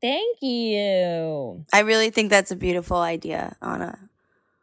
Thank you. I really think that's a beautiful idea, Ana.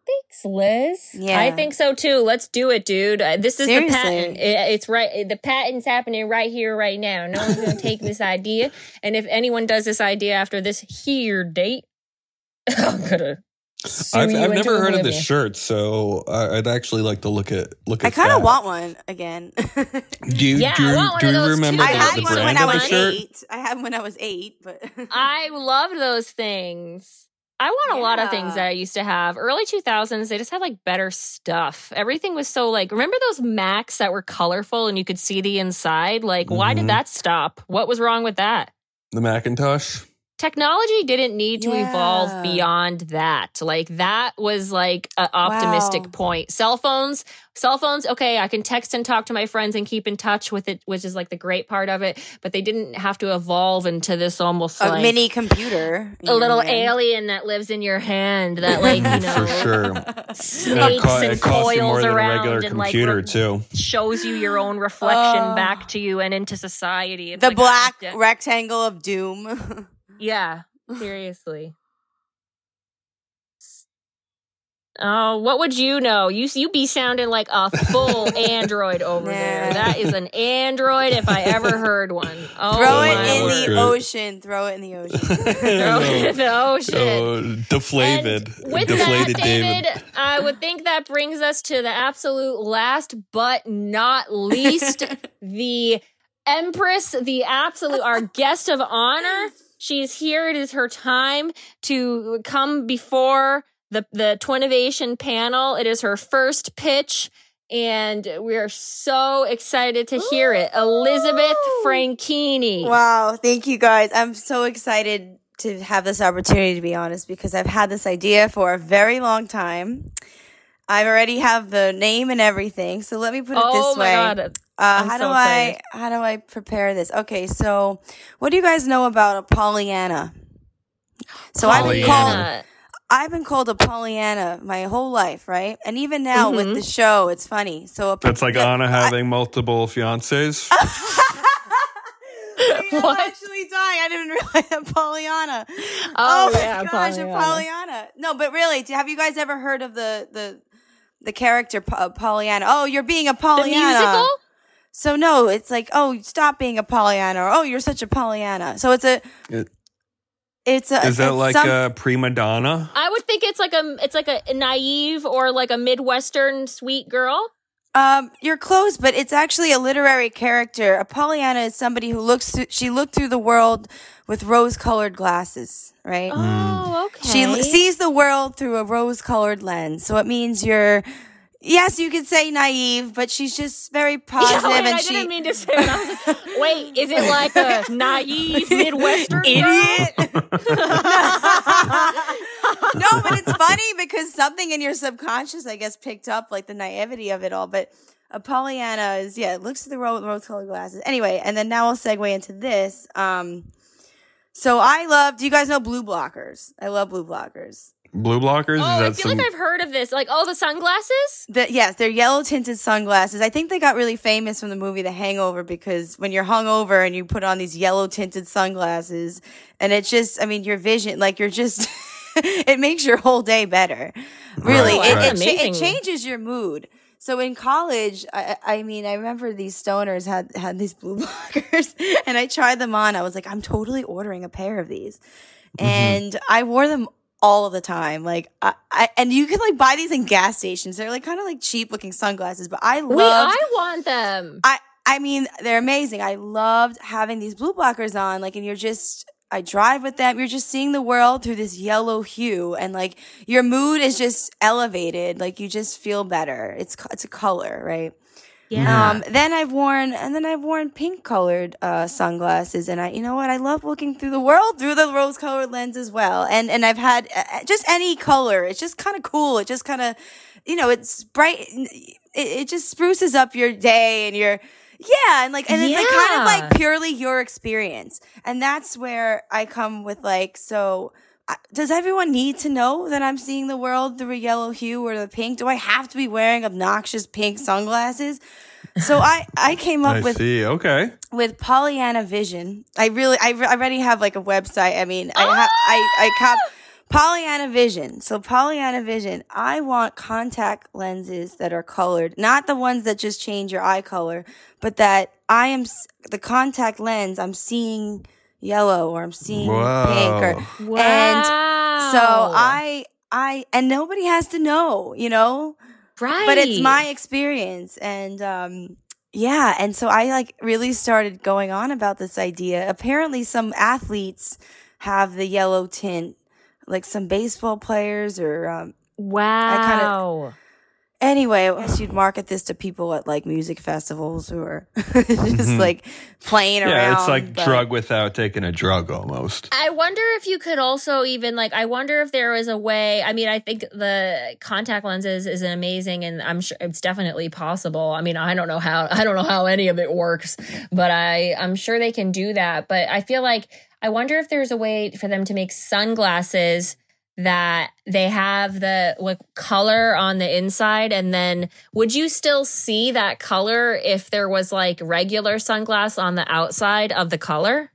Thanks, Liz. Yeah. I think so too. Let's do it, dude. Uh, This is Seriously. the patent. It- it's right. The patent's happening right here, right now. No one's going to take this idea. And if anyone does this idea after this here date, I'm gonna. sue I've, you I've never heard of oblivion. this shirt, so I- I'd actually like to look at look at. I kind of want one again. Do you, Yeah, do, I you- want one do of you those remember too. I the, had the one brand when I of the was shirt? eight. I had one when I was eight, but I loved those things. I want a lot of things that I used to have. Early 2000s, they just had like better stuff. Everything was so like, remember those Macs that were colorful and you could see the inside? Like, why Mhm. did that stop? What was wrong with that? The Macintosh. Technology didn't need to Yeah. evolve beyond that. Like, that was like an optimistic Wow. point. Cell phones, cell phones, okay, I can text and talk to my friends and keep in touch with it, which is like the great part of it, but they didn't have to evolve into this almost a like mini computer. a little hand. alien that lives in your hand that mm-hmm. like you know For sure. snakes it, co- and it costs you more coils than a around regular and like computer re- too. shows you your own reflection Oh. back to you and into society It's The like black rectangle of doom. yeah seriously Oh, what would you know? You you be sounding like a full android over there. That is an android if I ever heard one. Oh, Throw it in word. the word. ocean. Throw it in the ocean. Throw it in the ocean. Oh, deflated. And with deflated that, David. David, I would think that brings us to the absolute last but not least, the Empress, the absolute, our guest of honor. She's here. It is her time to come before the, the Twinnovation panel. It is her first pitch. And we are so excited to hear it. Elizabeth Frankini. Wow, thank you guys. I'm so excited to have this opportunity to be honest because I've had this idea for a very long time. I already have the name and everything. So let me put it Oh this my way. God. Uh, how so do I how do I prepare this? Okay, so what do you guys know about a Pollyanna? So I've been called I've been called a Pollyanna my whole life, right? And even now Mhm. with the show, it's funny. So a, That's like the- Anna I- having multiple fiancés. I'm actually dying. I didn't realize that Pollyanna. Oh, my yeah, gosh, Pollyanna. a Pollyanna. No, but really, do- have you guys ever heard of the the the character Pa- Pollyanna? Oh, you're being a The Pollyanna. musical? So no, it's like, oh, stop being a Pollyanna, or oh, you're such a Pollyanna. So it's a, It- it's a. Is that like some- a prima donna? I would think it's like a it's like a naive or like a midwestern sweet girl. Um, you're close, but it's actually a literary character. A Pollyanna is somebody who looks. Through, she looked through the world with rose-colored glasses, right? Oh, okay. She l- sees the world through a rose-colored lens. So it means you're. Yes, you could say naive, but she's just very positive, Yeah, wait, and I she. didn't mean to say. Was like, wait, is it like a naive midwestern? Idiot. no, but it's funny because something in your subconscious, I guess, picked up like the naivety of it all. But a Pollyanna is yeah, it looks to the world with rose-colored glasses. Anyway, and then now I'll segue into this. Um, so I love. Do you guys know blue blockers? I love blue blockers. Blue blockers? Oh, is I feel some? like I've heard of this. Like, oh, the sunglasses? The, yes, they're yellow tinted sunglasses. I think they got really famous from the movie The Hangover because when you're hungover and you put on these yellow tinted sunglasses, and it's just, I mean, your vision, like you're just, it makes your whole day better. Really, Right, it, right. it, cha- it changes your mood. So in college, I, I mean, I remember these stoners had had these blue blockers, and I tried them on. I was like, I'm totally ordering a pair of these, mm-hmm. and I wore them all of the time. Like, I, I and you can like buy these in gas stations. They're like kind of like cheap looking sunglasses, but I Wait, love. I want them. I I mean, they're amazing. I loved having these blue blockers on, like, and you're just, I drive with them. You're just seeing the world through this yellow hue, and like your mood is just elevated. Like you just feel better. It's it's a color, right? Yeah. Um, then I've worn, and then I've worn pink colored uh, sunglasses, and I, you know what? I love looking through the world through the rose colored lens as well. And and I've had uh, just any color. It's just kind of cool. It just kind of, you know, it's bright. It, it just spruces up your day and your. Yeah, and like, and it's like kind of like purely your experience, and that's where I come with like, so I- does everyone need to know that I'm seeing the world through a yellow hue or the pink? Do I have to be wearing obnoxious pink sunglasses? So I, I came up I with see. Okay. with Pollyanna Vision. I really, I, re- I already have like a website. I mean, I, ha- I, I cop Pollyanna Vision. So Pollyanna Vision, I want contact lenses that are colored, not the ones that just change your eye color, but that I am s- the contact lens. I'm seeing yellow or I'm seeing pink or Whoa. and so I, I, and nobody has to know, you know right. but it's my experience and um yeah and so i like really started going on about this idea apparently some athletes have the yellow tint like some baseball players or um wow. Anyway i guess you'd market this to people at like music festivals who are just mm-hmm. like playing around Yeah, it's like but- drug without taking a drug almost. I wonder if you could also even like I wonder if there was a way I mean I think the contact lenses is amazing and I'm sure it's definitely possible. I mean I don't know how I don't know how any of it works, but I I'm sure they can do that, but I feel like I wonder if there's a way for them to make sunglasses that they have the like color on the inside and then would you still see that color if there was like regular sunglass on the outside of the color?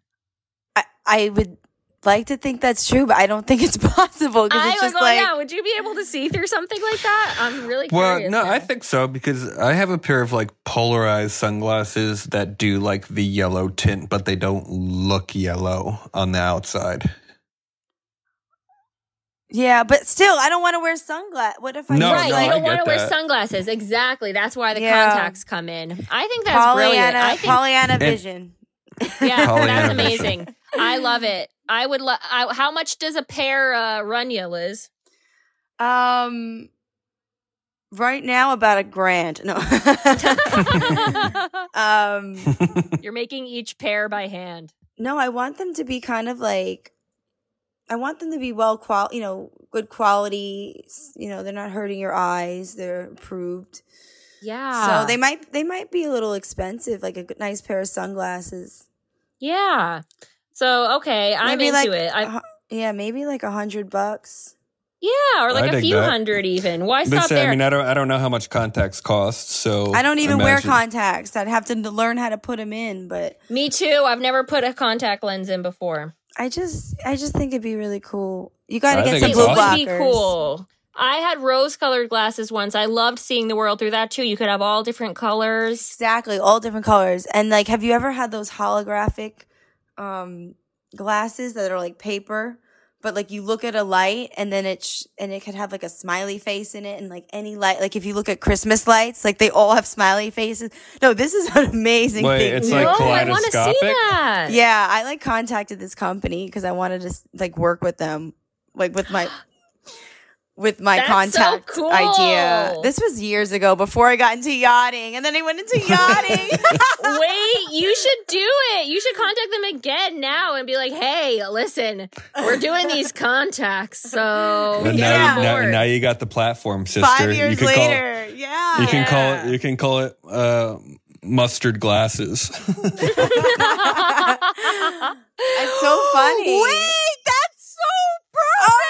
I, I would like to think that's true but i don't think it's possible because I it's was just like, like yeah, would you be able to see through something like that? I'm really Well, curious. no, now. I think so because I have a pair of like polarized sunglasses that do like the yellow tint, but they don't look yellow on the outside. Yeah, but still, I don't want to wear sunglasses. What if I No, right, no, you don't want to wear sunglasses. Exactly. That's why the Yeah. contacts come in. I think that's brilliant. I think, Pollyanna Vision. yeah, Pollyanna that's vision. amazing. I love it. I would. Lo- I, how much does a pair uh, run you, Liz? Um, right now about a grand. No. um, You're making each pair by hand. no, I want them to be kind of like, I want them to be well qual, you know, good quality. You know, they're not hurting your eyes. They're approved. Yeah. So they might, they might be a little expensive, like a good, nice pair of sunglasses. Yeah. So okay, I'm Maybe into like it. I, a hu- yeah, maybe like a hundred bucks. yeah, or like I a few that. hundred even. Why stop say, there? I mean, I don't, I don't know how much contacts cost, so I don't even wear contacts. I'd have to learn how to put them in, but Me too. I've never put a contact lens in before. I just I just think it'd be really cool. You got to get think some It it's blue would be blockers. cool. I had rose colored glasses once. I loved seeing the world through that too. You could have all different colors. Exactly, all different colors. And like have you ever had those holographic um glasses that are like paper? But like you look at a light and then it sh- and it could have like a smiley face in it and like any light like if you look at Christmas lights like they all have smiley faces. No, this is an amazing Wait, thing. it's like no, I want to see kaleidoscopic? that. Yeah, I like contacted this company because I wanted to like work with them, like with my. with my That's so contact cool. idea. This was years ago before I got into yachting, and then I went into yachting. Wait, you should do it. You should contact them again now and be like, "Hey, listen, we're doing these contacts, so And now, on you, now, now you got the platform, sister. Five years you can later, yeah. Call, you can call it. You can call it uh, mustard glasses. It's so funny. Wait, that's so perfect. Oh, my, I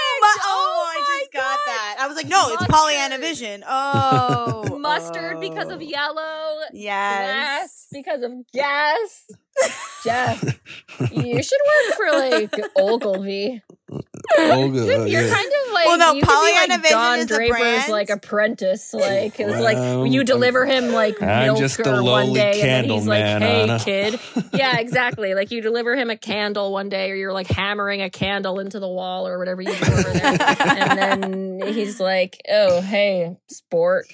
just got that. I was like, no, it's Mustard. Pollyanna Vision. Oh, Mustard because of oh. yellow, Yes. glass because of gas. Jeff, you should work for like Ogilvy. Olga, You're oh, yeah. kind of like Well, no, you could be Pollyanna like Vision Don is Draper's like apprentice. Like it's Well, like you deliver him like I'm milk just or one day, and then he's candle like, man, "Hey, Anna." kid." Yeah, exactly. Like you deliver him a candle one day, or you're like hammering a candle into the wall or whatever you do over there, and then he's like, "Oh, hey, sport,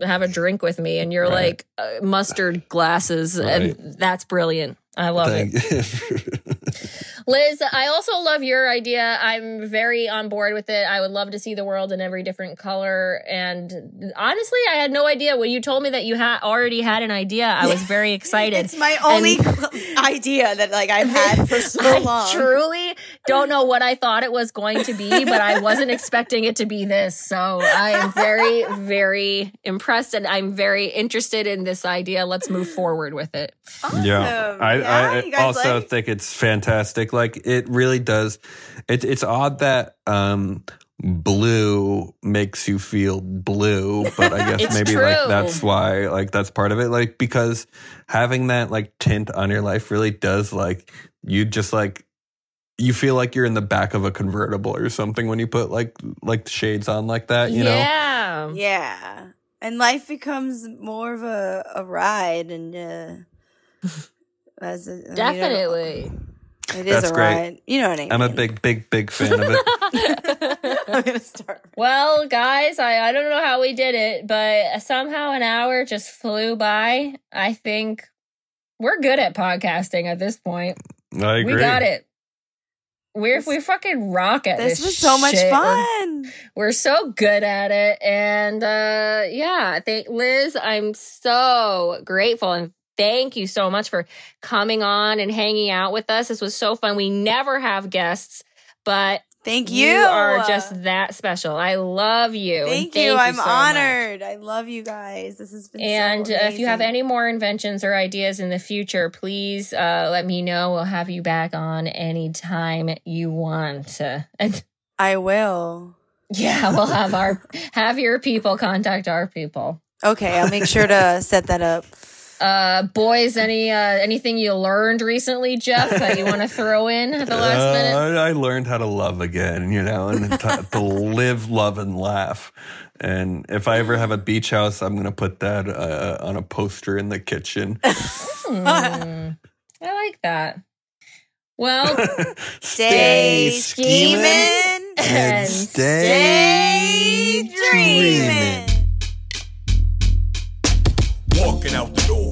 have a drink with me," and you're Right. like uh, mustard glasses, and that's brilliant. I love it. Thank Liz, I also love your idea. I'm very on board with it. I would love to see the world in every different color. And honestly, I had no idea when you told me that you had already had an idea. I was very excited. It's my only idea that like I've had for so I long. truly don't know what I thought it was going to be, but I wasn't expecting it to be this. So I am very, very impressed and I'm very interested in this idea. Let's move forward with it. Awesome. Yeah, I, Yeah, I you guys also like- think it's fantastic. Like it really does. It, it's odd that um, blue makes you feel blue, but I guess maybe true. like that's why like that's part of it. Like because having that like tint on your life really does like you just like you feel like you're in the back of a convertible or something when you put like like the shades on like that. You know. yeah. Yeah. And life becomes more of a, a ride and uh as a, I mean, Definitely. It is That's a great. ride. You know what I mean. I'm a big, big, big fan of it. I'm gonna start. Well, guys, I, I don't know how we did it, but somehow an hour just flew by. I think we're good at podcasting at this point. I agree. We got it. We're This- we fucking rock at this. This was so much shit. We're- fun. We're, so good at it, and uh yeah, thank Liz. I'm so grateful and thank you so much for coming on and hanging out with us. This was so fun. We never have guests, but Thank you. you are just that special. I love you. and Thank, you. I'm so much. honored. I love you guys. This has been And so uh, if you have any more inventions or ideas in the future, please uh, let me know. We'll have you back on anytime you want. I will. yeah, we'll have our have your people contact our people. Okay, I'll make sure to set that up. Uh, boys, any uh, anything you learned recently, Jeff, that you want to throw in at the last minute? Uh, I learned how to love again, you know, and to, to live, love, and laugh. And if I ever have a beach house, I'm going to put that uh, on a poster in the kitchen. Hmm, I like that. Well, Stay scheming scheming and stay dreaming. Walking out the door,